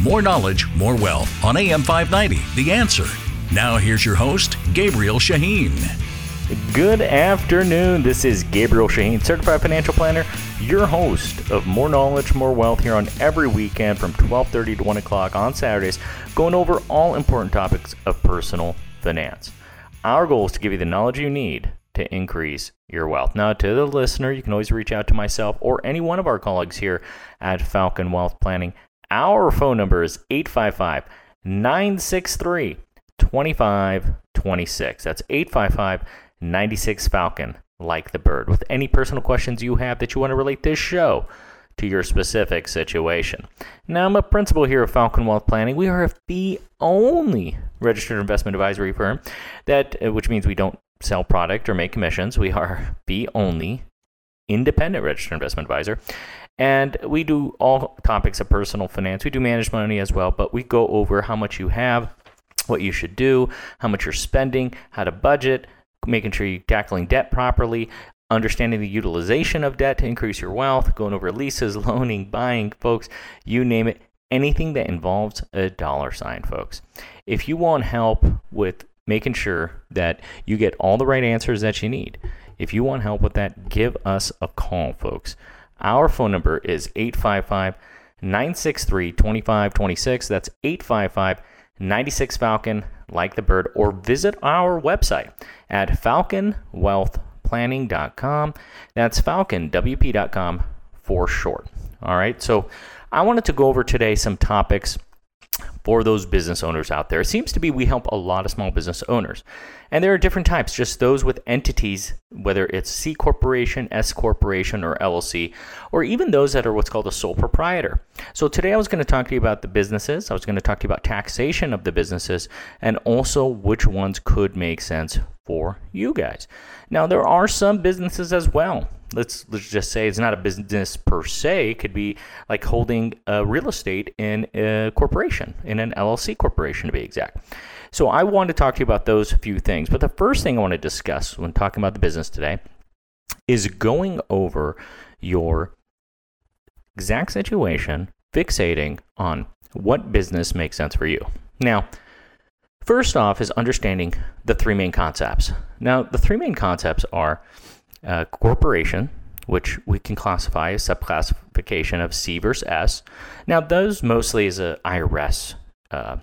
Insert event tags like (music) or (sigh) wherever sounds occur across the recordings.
More knowledge, more wealth on AM 590. The answer. Now here's your host, Gabriel Shaheen. Good afternoon. This is Gabriel Shaheen, certified financial planner, your host of More Knowledge, More Wealth here on every weekend from 12:30 to 1 o'clock on Saturdays, going over all important topics of personal finance. Our goal is to give you the knowledge you need to increase your wealth. Now, to the listener, you can always reach out to myself or any one of our colleagues here at Falcon Wealth Planning. Our phone number is 855 963 2526. That's 855 96 Falcon, like the bird, with any personal questions you have that you want to relate this show to your specific situation. Now, I'm a principal here at Falcon Wealth Planning. We are the only registered investment advisory firm that, uh, which means we don't sell product or make commissions. We are the only independent registered investment advisor. And we do all topics of personal finance. We do manage money as well, but we go over how much you have, what you should do, how much you're spending, how to budget, making sure you're tackling debt properly, understanding the utilization of debt to increase your wealth, going over leases, (laughs) loaning, buying, folks, you name it, anything that involves a dollar sign, folks. If you want help with making sure that you get all the right answers that you need, if you want help with that, give us a call, folks. Our phone number is 855 963 2526. That's 855 96 Falcon, like the bird, or visit our website at falconwealthplanning.com. That's falconwp.com for short. All right, so I wanted to go over today some topics for those business owners out there. It seems to be we help a lot of small business owners. And there are different types, just those with entities, whether it's C corporation, S corporation, or LLC, or even those that are what's called a sole proprietor. So today I was going to talk to you about the businesses. I was going to talk to you about taxation of the businesses and also which ones could make sense for you guys. Now there are some businesses as well let's let's just say it's not a business per se. It could be like holding a real estate in a corporation, in an LLC corporation to be exact. So I want to talk to you about those few things. But the first thing I want to discuss when talking about the business today is going over your exact situation, fixating on what business makes sense for you. Now, first off is understanding the three main concepts. Now, the three main concepts are uh, corporation, which we can classify as subclassification of C versus S. Now, those mostly is a IRS uh,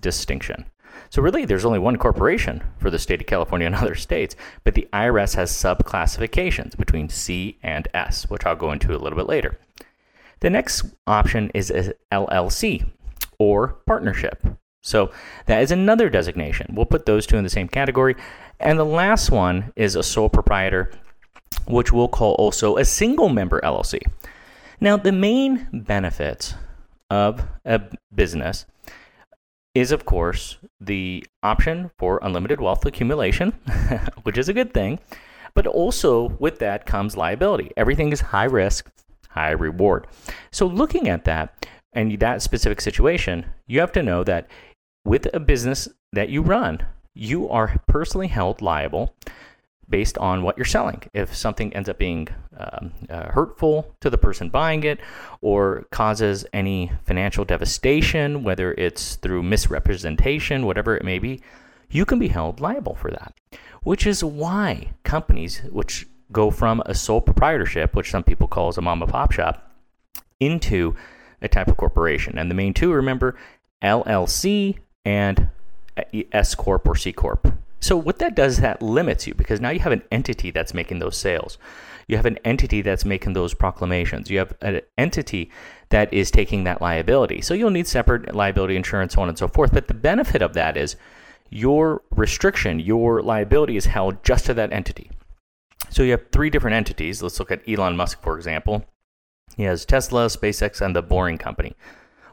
distinction. So really, there's only one corporation for the state of California and (laughs) other states, but the IRS has subclassifications between C and S, which I'll go into a little bit later. The next option is a LLC or partnership. So that is another designation. We'll put those two in the same category. And the last one is a sole proprietor which we'll call also a single member LLC. Now, the main benefit of a business is, of course, the option for unlimited wealth accumulation, (laughs) which is a good thing. But also with that comes liability. Everything is high risk, high reward. So, looking at that and that specific situation, you have to know that with a business that you run, you are personally held liable based on what you're selling. If something ends up being um, uh, hurtful to the person buying it or causes any financial devastation, whether it's through misrepresentation, whatever it may be, you can be held liable for that. Which is why companies, which go from a sole proprietorship, which some people call as a mom and pop shop, into a type of corporation. And the main two, remember, LLC and S Corp or C Corp. So what that does, is that limits you because now you have an entity that's making those sales. You have an entity that's making those proclamations. You have an entity that is taking that liability. So you'll need separate liability insurance, so on and so forth. But the benefit of that is your restriction, your liability is held just to that entity. So you have three different entities. Let's look at Elon Musk, for example. He has Tesla, SpaceX, and the Boring Company.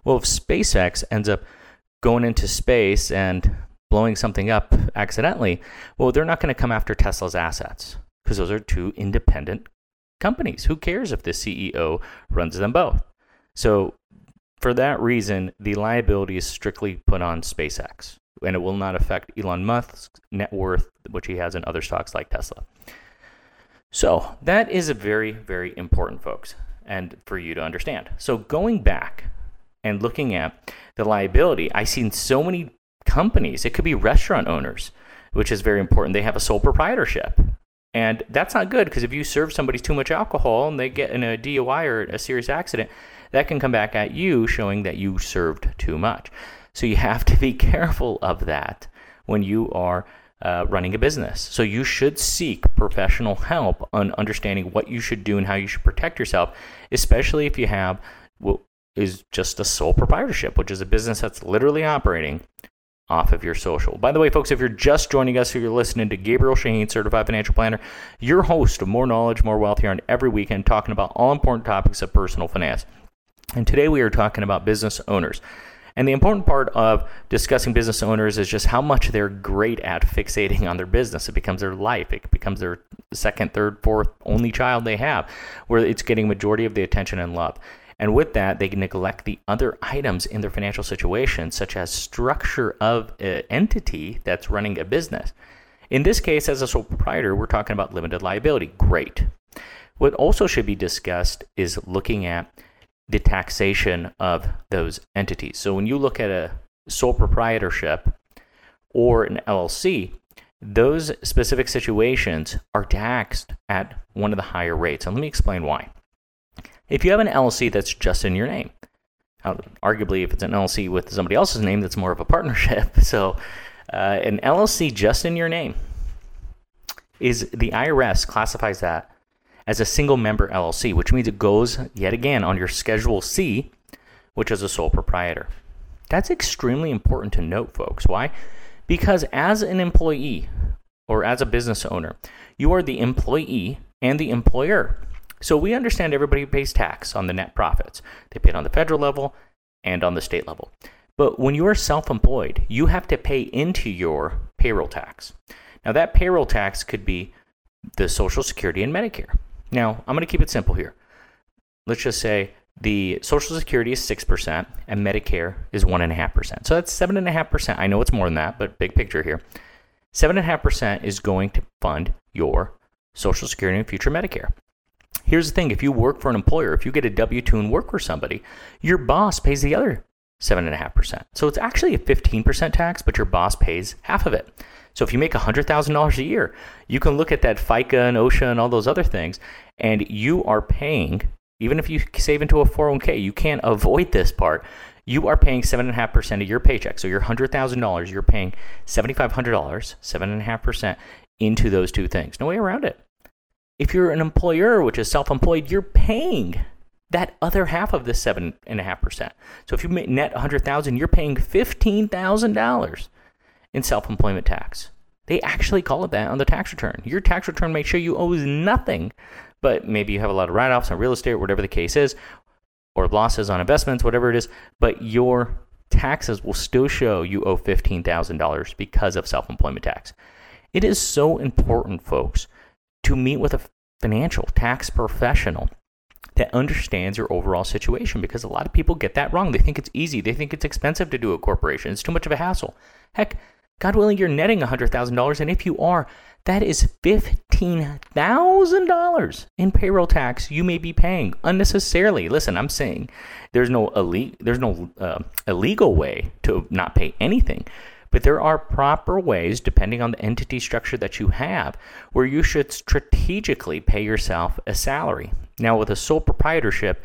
Well, if SpaceX ends up going into space and blowing something up accidentally, well, they're not going to come after Tesla's assets because those are two independent companies. Who cares if the CEO runs them both? So, for that reason, the liability is strictly put on SpaceX, and it will not affect Elon Musk's net worth, which he has in other stocks like Tesla. So, that is a very, very important, folks, and for you to understand. So, going back and looking at the liability, I've seen so many companies, it could be restaurant owners, which is very important. They have a sole proprietorship. And that's not good because if you serve somebody too much alcohol and they get in a DUI or a serious accident, that can come back at you showing that you served too much. So you have to be (laughs) careful of that when you are uh, running a business. So you should seek professional help on understanding what you should do and how you should protect yourself, especially if you have is just a sole proprietorship, which is a business that's literally operating off of your social. By the way, folks, if you're just joining us, or you're listening to Gabriel Shaheen, Certified Financial Planner, your host of More Knowledge, More Wealth here on every weekend, talking about all important topics of personal finance. And today we are talking about business owners. And the important part of discussing business owners is just how much they're great at fixating on their business. It becomes their life. It becomes their second, third, fourth, only child they have, where it's getting majority of the attention and love. And with that, they neglect the other items in their financial situation, such as structure of an entity that's running a business. In this case, as a sole proprietor, we're talking about limited liability. Great. What also should be discussed is looking at the taxation of those entities. So when you look at a sole proprietorship or an LLC, those specific situations are taxed at one of the higher rates. And let me explain why. If you have an LLC that's just in your name, arguably, if it's an LLC with somebody else's name, that's more of a partnership. (laughs) So, uh, an LLC just in your name is the IRS classifies that as a single member LLC, which means it goes yet again on your Schedule C, which is a sole proprietor. That's extremely important to note, folks. Why? Because as an employee or as a business owner, you are the employee and the employer. So we understand everybody pays tax on the net profits. They pay it on the federal level and on the state level. But when you are self employed, you have to pay into your payroll tax. Now, that payroll tax could be the Social Security and Medicare. Now, I'm going to keep it simple here. Let's just say the Social Security is 6% and Medicare is 1.5%. So that's 7.5%. I know it's more than that, but big picture here. 7.5% is going to fund your Social Security and future Medicare. Here's the thing if you work for an employer, if you get a W 2 and work for somebody, your boss pays the other 7.5%. So it's actually a 15% tax, but your boss pays half of it. So if you make $100,000 a year, you can look at that FICA and OSHA and all those other things, and you are paying, even if you save into a 401k, you can't avoid this part. You are paying 7.5% of your paycheck. So your $100,000, you're paying $7,500, 7.5% into those two things. No way around it. If you're an employer, which is self employed, you're paying that other half of the 7.5%. So if you net 100000 you're paying $15,000 in self employment tax. They actually call it that on the tax return. Your tax return may show you owe nothing, but maybe you have a lot of write offs on real estate, whatever the case is, or losses on investments, whatever it is, but your taxes will still show you owe $15,000 because of self employment tax. It is so important, folks, to meet with a financial tax professional that understands your overall situation because a lot of people get that wrong. They think it's easy, they think it's expensive to do a corporation, it's too much of a hassle. Heck, God willing, you're netting $100,000, and if you are, that is $15,000 in payroll tax you may be paying unnecessarily. Listen, I'm saying there's no, ille- there's no uh, illegal way to not pay anything. But there are proper ways, depending on the entity structure that you have, where you should strategically pay yourself a salary. Now, with a sole proprietorship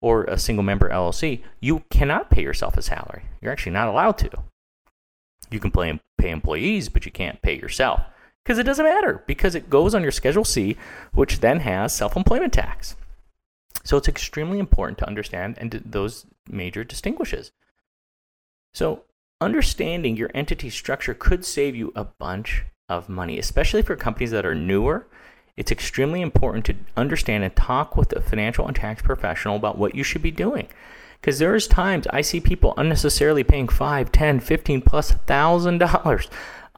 or a single member LLC, you cannot pay yourself a salary. You're actually not allowed to. You can pay, pay employees, but you can't pay yourself because it doesn't matter because it goes on your Schedule C, which then has self employment tax. So it's extremely important to understand and those major distinguishes. So understanding your entity structure could save you a bunch of money, especially for companies that are newer. It's extremely important to understand and talk with a financial and tax professional about what you should be doing. because there's times I see people unnecessarily paying five, ten, fifteen plus thousand dollars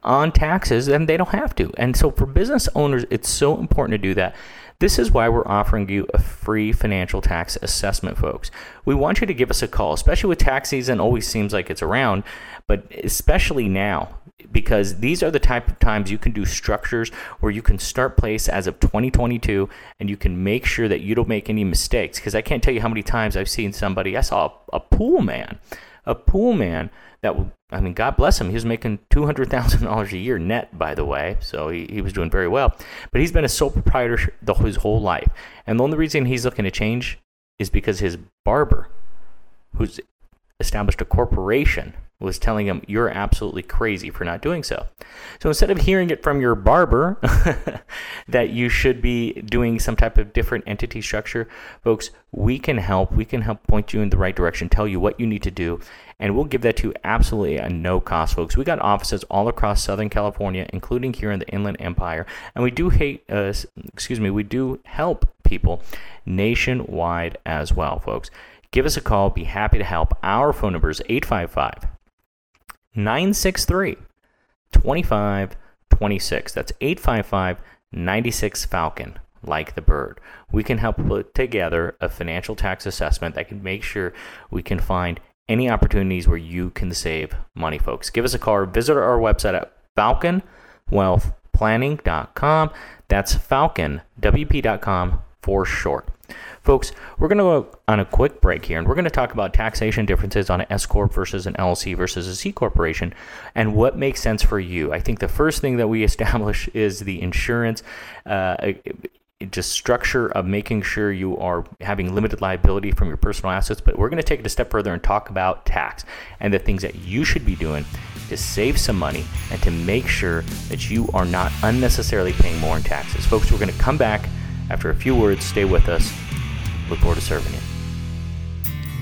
on taxes and they don't have to. And so for business owners, it's so important to do that. This is why we're offering you a free financial tax assessment, folks. We want you to give us a call, especially with tax season always seems like it's around, but especially now because these are the type of times you can do structures where you can start place as of 2022 and you can make sure that you don't make any mistakes because I can't tell you how many times I've seen somebody I saw a pool man a pool man that I mean, God bless him. He was making two hundred thousand dollars a year net, by the way, so he, he was doing very well. But he's been a sole proprietor the, his whole life, and the only reason he's looking to change is because his barber, who's established a corporation, was telling him, You're absolutely crazy for not doing so. So instead of hearing it from your barber (laughs) that you should be doing some type of different entity structure, folks, we can help. We can help point you in the right direction, tell you what you need to do, and we'll give that to you absolutely at no cost, folks. We got offices all across Southern California, including here in the Inland Empire, and we do hate, uh, excuse me, we do help people nationwide as well, folks. Give us a call. Be happy to help. Our phone number is 855 963 2526. That's 855 96 Falcon, like the bird. We can help put together a financial tax assessment that can make sure we can find any opportunities where you can save money, folks. Give us a call visit our website at falconwealthplanning.com. That's falconwp.com for short. Folks, we're going to go on a quick break here and we're going to talk about taxation differences on an S Corp versus an LLC versus a C Corporation and what makes sense for you. I think the first thing that we (laughs) establish is the insurance. Uh, just structure of making sure you are having limited liability from your personal assets. But we're going to take it a step further and talk about tax and the things that you should be doing to save some money and to make sure that you are not unnecessarily paying more in taxes. Folks, we're going to come back after a few words. Stay with us. Look forward to serving you.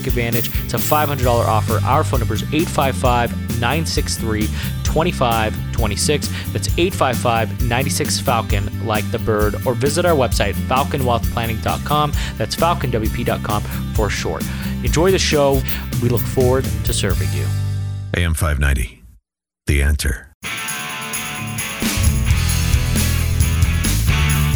take advantage. It's a $500 offer. Our phone number is 855 963 2526. That's 855 96 Falcon, like the bird, or visit our website, falconwealthplanning.com. That's falconwp.com for short. Enjoy the show. We look forward to serving you. AM 590, The Answer.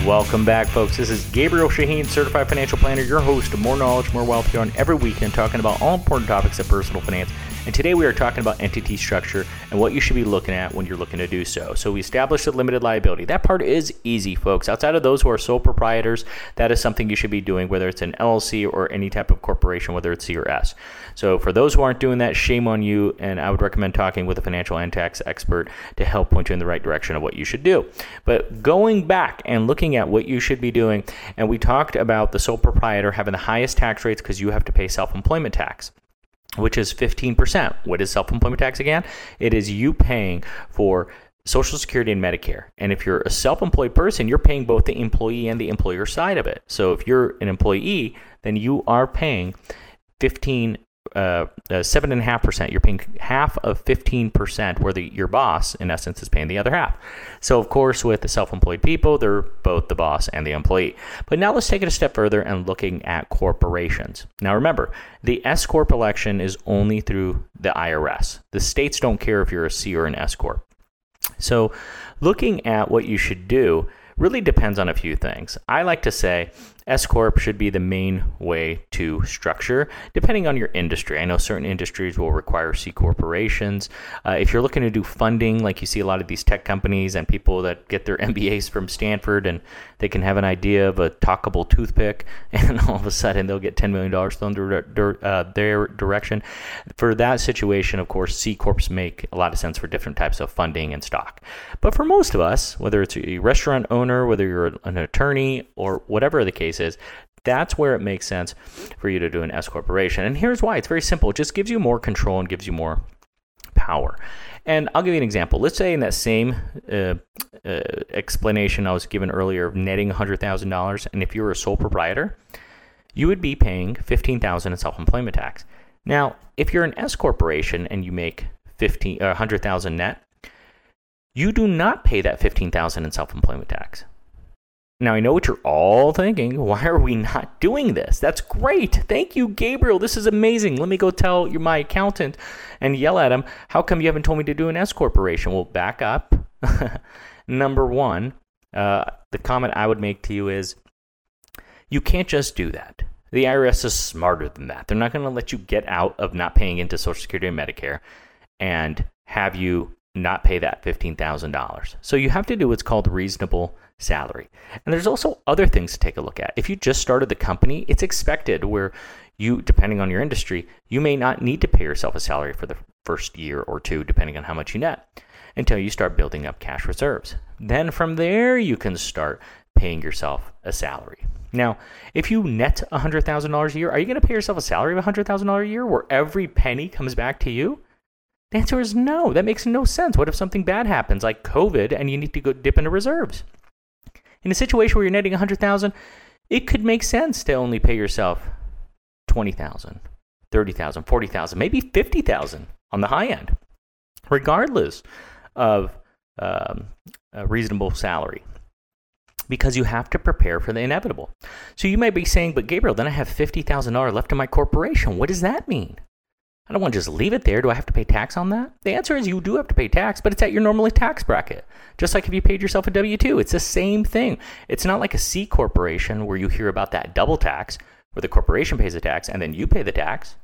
Welcome back, folks. This is Gabriel Shaheen, Certified Financial Planner, your host of More Knowledge, More Wealth here on every weekend, talking about all important topics of personal finance and today we are talking about entity structure and what you should be looking at when you're looking to do so. So we established a limited liability. That part is easy, folks. Outside of those who are sole proprietors, that is something you should be doing, whether it's an LLC or any type of corporation, whether it's C or S. So for those who aren't doing that, shame on you. And I would recommend talking with a financial and tax expert to help point you in the right direction of what you should do. But going back and looking at what you should be doing, and we talked about the sole proprietor having the highest tax rates because you have to pay self employment tax which is 15%. What is self employment tax again? It is you paying for Social Security and Medicare. And if you're a self employed person, you're paying both the employee and the employer side of it. So if you're an employee, then you are paying 15 uh, uh, Uh, uh, seven and a half percent. You're paying half of fifteen percent, where the, your boss, in essence, is paying the other half. So, of course, with the self-employed people, they're both the boss and the employee. But now let's take it a step further and looking at corporations. Now, remember, the S corp election is only through the IRS. The states don't care if you're a C or an S corp. So, looking at what you should do really depends on a few things. I like to say S Corp should be the main way to structure, depending on your industry. I know certain industries will require C corporations. Uh, if you're looking to do funding, like you see a lot of these tech companies and people that get their (laughs) MBAs from Stanford and they can have an idea of a talkable toothpick, (laughs) and all of a sudden they'll get $10 million thrown their, uh, their direction. For that situation, of course, C Corps make a lot of sense for different types of funding and stock. But for most of us, whether it's a restaurant owner, whether you're an attorney, or whatever the case, That's where it makes sense for you to do an S corporation. And here's why it's very simple it just gives you more control and gives you more power. And I'll give you an example. Let's say in that same uh, uh, explanation I was given earlier of netting $100,000, and if you were a sole proprietor, you would be paying $15,000 in self-employment tax. Now, if you're an S corporation and you make 15 uh, 100,000 net, you do not pay that $15,000 in self-employment tax. Now, I know what you're all thinking. Why are we not doing this? That's great. Thank you, Gabriel. This is amazing. Let me go tell my accountant and yell at him. How come you haven't told me to do an S corporation? Well, back up. (laughs) Number one, uh, the comment I would make to you is you can't just do that. The IRS is smarter than that. They're not going to let you get out of not paying into Social Security and Medicare and have you not pay that $15,000. So you have to do what's called reasonable salary. And there's also other things to take a look at. If you just started the company, it's expected where you, depending on your industry, you may not need to pay yourself a salary for the first year or two, depending on how much you net, until you start building up cash reserves. Then from there, you can start paying yourself a salary. Now, if you net $100,000 a year, are you going to pay yourself a salary of $100,000 a year where every penny comes back to you? The answer is no. That makes no sense. What if something bad happens, like COVID, and you need to go dip into reserves? In a situation where you're netting 100,000, it could make sense to only pay yourself 20,000, 30,000, 40,000, maybe 50,000 on the high end, regardless of um, a reasonable salary. Because you have to prepare for the inevitable. So you may be saying, but Gabriel, then I have $50,000 left in my corporation. What does that mean? I don't want to just leave it there. Do I have to pay tax on that? The answer is you do have to pay tax, but it's at your normally tax bracket. Just like if you paid yourself a W 2, it's the same thing. It's not like a C corporation where you hear about that double tax, where the corporation pays the tax and then you pay the tax.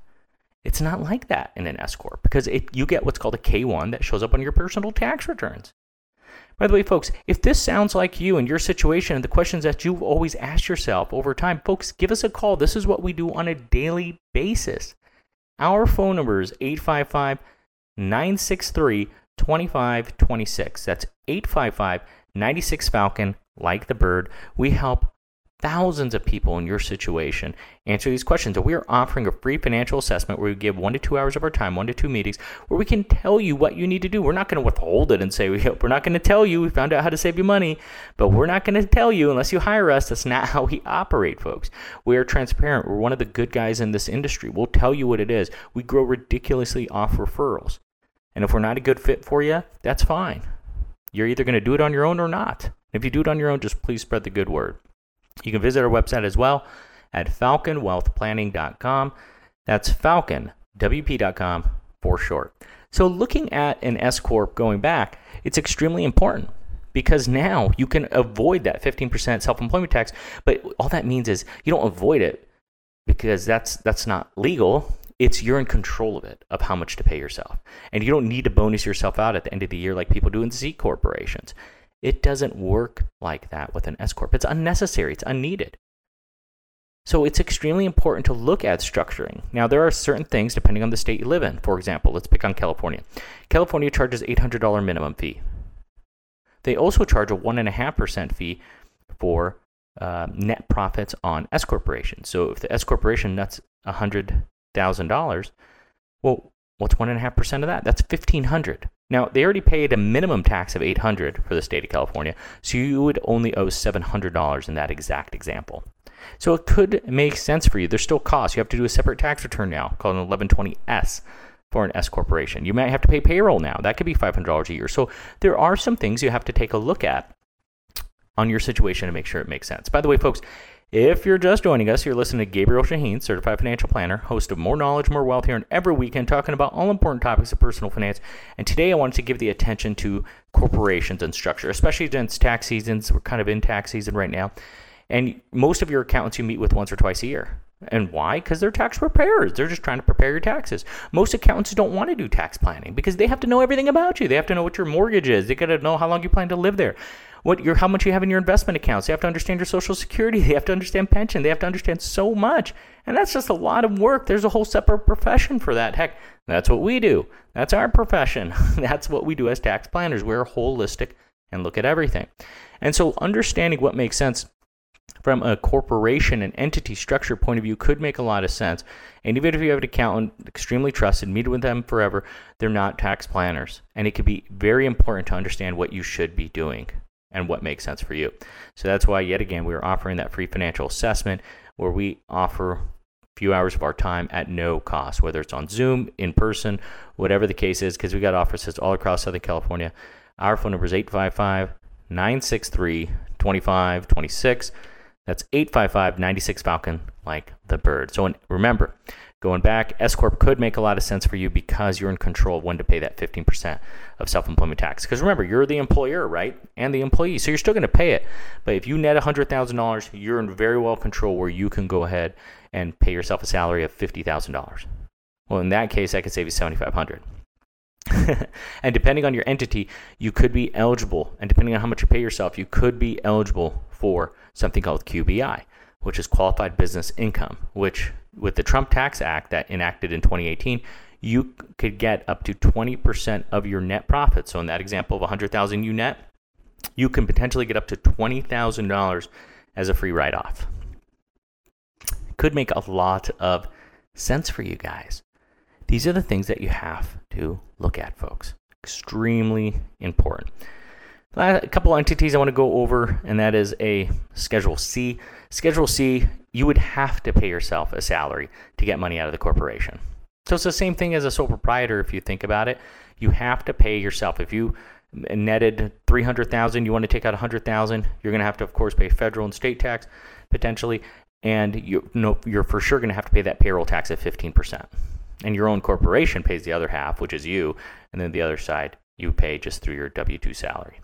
It's not like that in an S Corp because it, you get what's called a K1 that shows up on your personal tax returns. By the way, folks, if this sounds like you and your situation and the questions that you've always asked yourself over time, folks, give us a call. This is what we do on a daily basis. Our phone number is 855 963 2526. That's 855 96 Falcon, like the bird. We help thousands of people in your situation answer these questions. And we are offering a free financial assessment where we give one to two hours of our time, one to two meetings, where we can tell you what you need to do. We're not going to withhold it and say, (laughs) we're not going to tell you we found out how to save you money, but we're not going to tell you unless you hire us. That's not (laughs) how we operate, folks. We are transparent. We're one of the good guys in this industry. We'll tell you what it is. We grow ridiculously off referrals. And if we're not a good fit for you, that's fine. You're either going to do it on your own or not. If you do it on your own, just please spread the good word. You can visit our website as well at falconwealthplanning.com. That's falconwp.com for short. So, looking at an S Corp going back, it's extremely important because now you can avoid that 15% self employment tax. But all that means is you don't avoid it because that's, that's not legal. It's you're in control of it, of how much to pay yourself. And you don't need to bonus yourself out at the end of the year like people do in C corporations. It doesn't work like that with an S Corp. It's unnecessary, it's unneeded. So it's extremely important to look at structuring. Now, there are certain things depending on the state you live in. For example, let's pick on California. California charges $800 minimum fee. They also charge a 1.5% fee for uh, net profits on S corporations. So if the S corporation nets $100,000, well, what's 1.5% of that? That's 1500 now, they already paid a minimum tax of 800 for the state of California, so you would only owe $700 in that exact example. So it could make sense for you. There's still costs. You have to do a separate tax return now called an 1120S for an S corporation. You might have to pay payroll now. That could be $500 a year. So there are some things you have to take a look at on your situation to make sure it makes sense. By the way, folks, if you're just joining us, you're listening to Gabriel Shaheen, certified financial planner, host of More Knowledge, More Wealth here, and every weekend talking about all important topics of personal finance. And today I wanted to give the attention to corporations and structure, especially since tax seasons. We're kind of in tax season right now. And most of your accountants you meet with once or twice a year. And why? Because they're tax preparers. They're just trying to prepare your taxes. Most accountants don't want to do tax planning because they have to know everything about you. They have to know what your mortgage is. They got to know how long you plan to live there what your how much you have in your investment accounts. They have to understand your social security. They have to understand pension. They have to understand so much. And that's just a lot of work. There's a whole separate profession for that. Heck, that's what we do. That's our profession. (laughs) that's what we do as tax planners. We're holistic and look at everything. And so understanding what makes sense from a corporation and entity structure point of view could make a lot of sense. And even if you have an accountant, extremely trusted, meet with them forever, they're not tax planners. And it can be very important to understand what you should be doing and what makes sense for you. So that's why, yet again, we are offering that free financial assessment where we offer a few hours of our time at no cost, whether it's on Zoom, in person, whatever the case is, because we got offices all across Southern California. Our phone number is 855 963 2526. That's 855 96 Falcon, like the bird. So remember, going back, S Corp could make a lot of sense for you because you're in control of when to pay that 15% of self employment tax. Because remember, you're the employer, right? And the employee. So you're still going to pay it. But if you net $100,000, you're in very well control where you can go ahead and pay yourself a salary of $50,000. Well, in that case, I could save you 7500 (laughs) and depending on your entity, you could be eligible, and depending on how much you pay yourself, you could be eligible for something called QBI, which is qualified business income, which with the Trump Tax Act that enacted in 2018, you could get up to 20% of your net profit. So in that example of 100,000 you net, you can potentially get up to $20,000 as a free write-off. Could make a lot of sense for you guys. These are the things that you have to look at, folks. Extremely important. A couple entities I want to go over, and that is a Schedule C. Schedule C, you would have to pay yourself a salary to get money out of the corporation. So it's the same thing as a sole proprietor if you think about it. You have to pay yourself. If you netted 300,000, you want to take out 100,000, you're going to have to of course pay federal and state tax potentially and you know you're for sure going to have to pay that payroll tax at 15% and your own corporation pays the other half, which is you, and then the other side you pay just through your W 2 salary.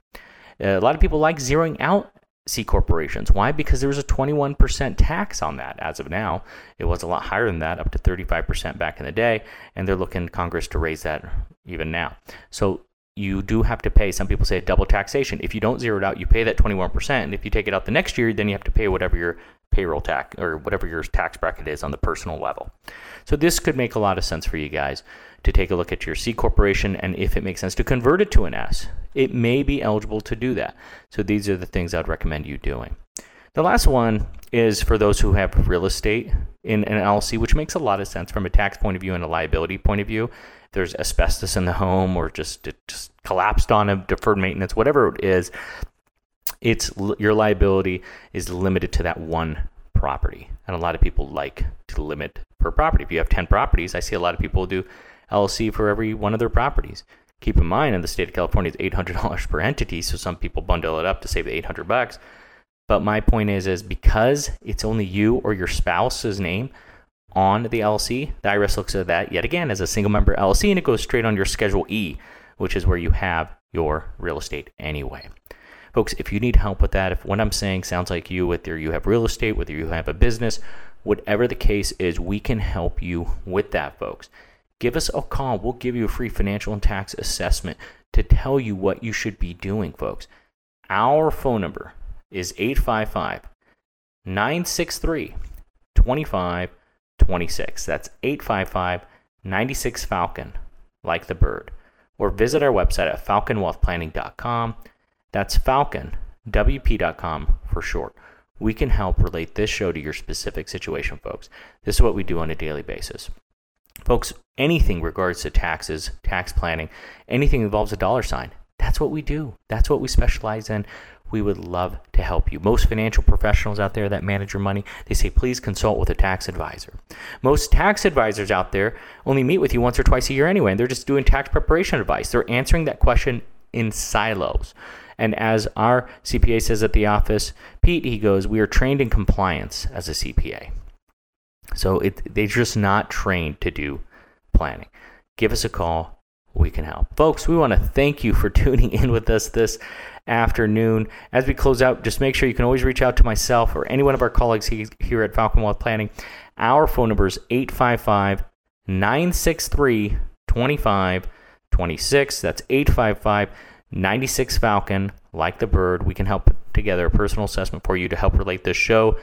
Uh, a lot of people like zeroing out C corporations. Why? Because there was a 21% tax on that as of now. It was a lot higher than that, up to 35% back in the day, and they're looking Congress to raise that even now. So you do have to pay. Some people say double taxation. If you don't zero it out, you pay that 21%. And if you take it out the next year, then you have to pay whatever your payroll tax or whatever your tax bracket is on the personal level. So this could make a lot of sense for you guys to take a look at your C corporation and if it makes sense to convert it to an S. It may be eligible to do that. So these are the things I'd recommend you doing. The last one is for those who have real estate in an LLC, which makes a lot of sense from a tax point of view and a liability point of view. There's asbestos in the home or just it just collapsed on a deferred maintenance, whatever it is, it's your liability is limited to that one property. And a lot of people like to limit per property. If you have 10 properties, I see a lot of people do LLC for every one of their properties. Keep in mind, in the state of California, it's $800 per entity, so some people bundle it up to save the 800 bucks. But my point is, is because it's only you or your spouse's name on the LLC, the IRS looks at that yet again as a single member LLC, and it goes straight on your Schedule E, which is where you have your real estate anyway. Folks, if you need help with that, if what I'm saying sounds like you, whether you have real estate, whether you have a business, whatever the case is, we can help you with that, folks. Give us a call. We'll give you a free financial and tax assessment to tell you what you should be doing, folks. Our phone number is 855 963 2526. That's 855 96 Falcon, like the bird. Or visit our website at falconwealthplanning.com. That's falconwp.com for short. We can help relate this show to your specific situation, folks. This is what we do on a daily basis. Folks, anything regards to taxes, tax planning, anything involves a dollar sign, that's what we do. That's what we specialize in. We would love to help you. Most financial professionals out there that manage your money, they say, please consult with a tax advisor. Most tax advisors out there only meet with you once or twice a year anyway, and they're just doing tax preparation advice. They're answering that question in silos. And as our CPA says at the office, Pete, he goes, we are trained in compliance as a CPA. So it, they're just not trained to do planning. Give us a call. We can help. Folks, we want to thank you for (laughs) tuning in with us this afternoon. As we close out, just make sure you can always reach out to myself or any one of our colleagues here at Falcon Wealth Planning. Our phone number is 855 963 2526. That's 855 96 Falcon, like the bird, we can help put together a personal assessment for you to help relate this show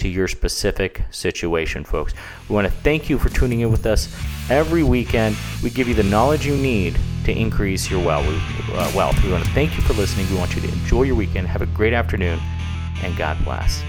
to your specific situation, folks. We want to thank you for tuning in with us every weekend. We give you the knowledge you need to increase your wealth. Uh. We want to thank you for listening. We want you to enjoy your weekend. Have a great afternoon, and God bless.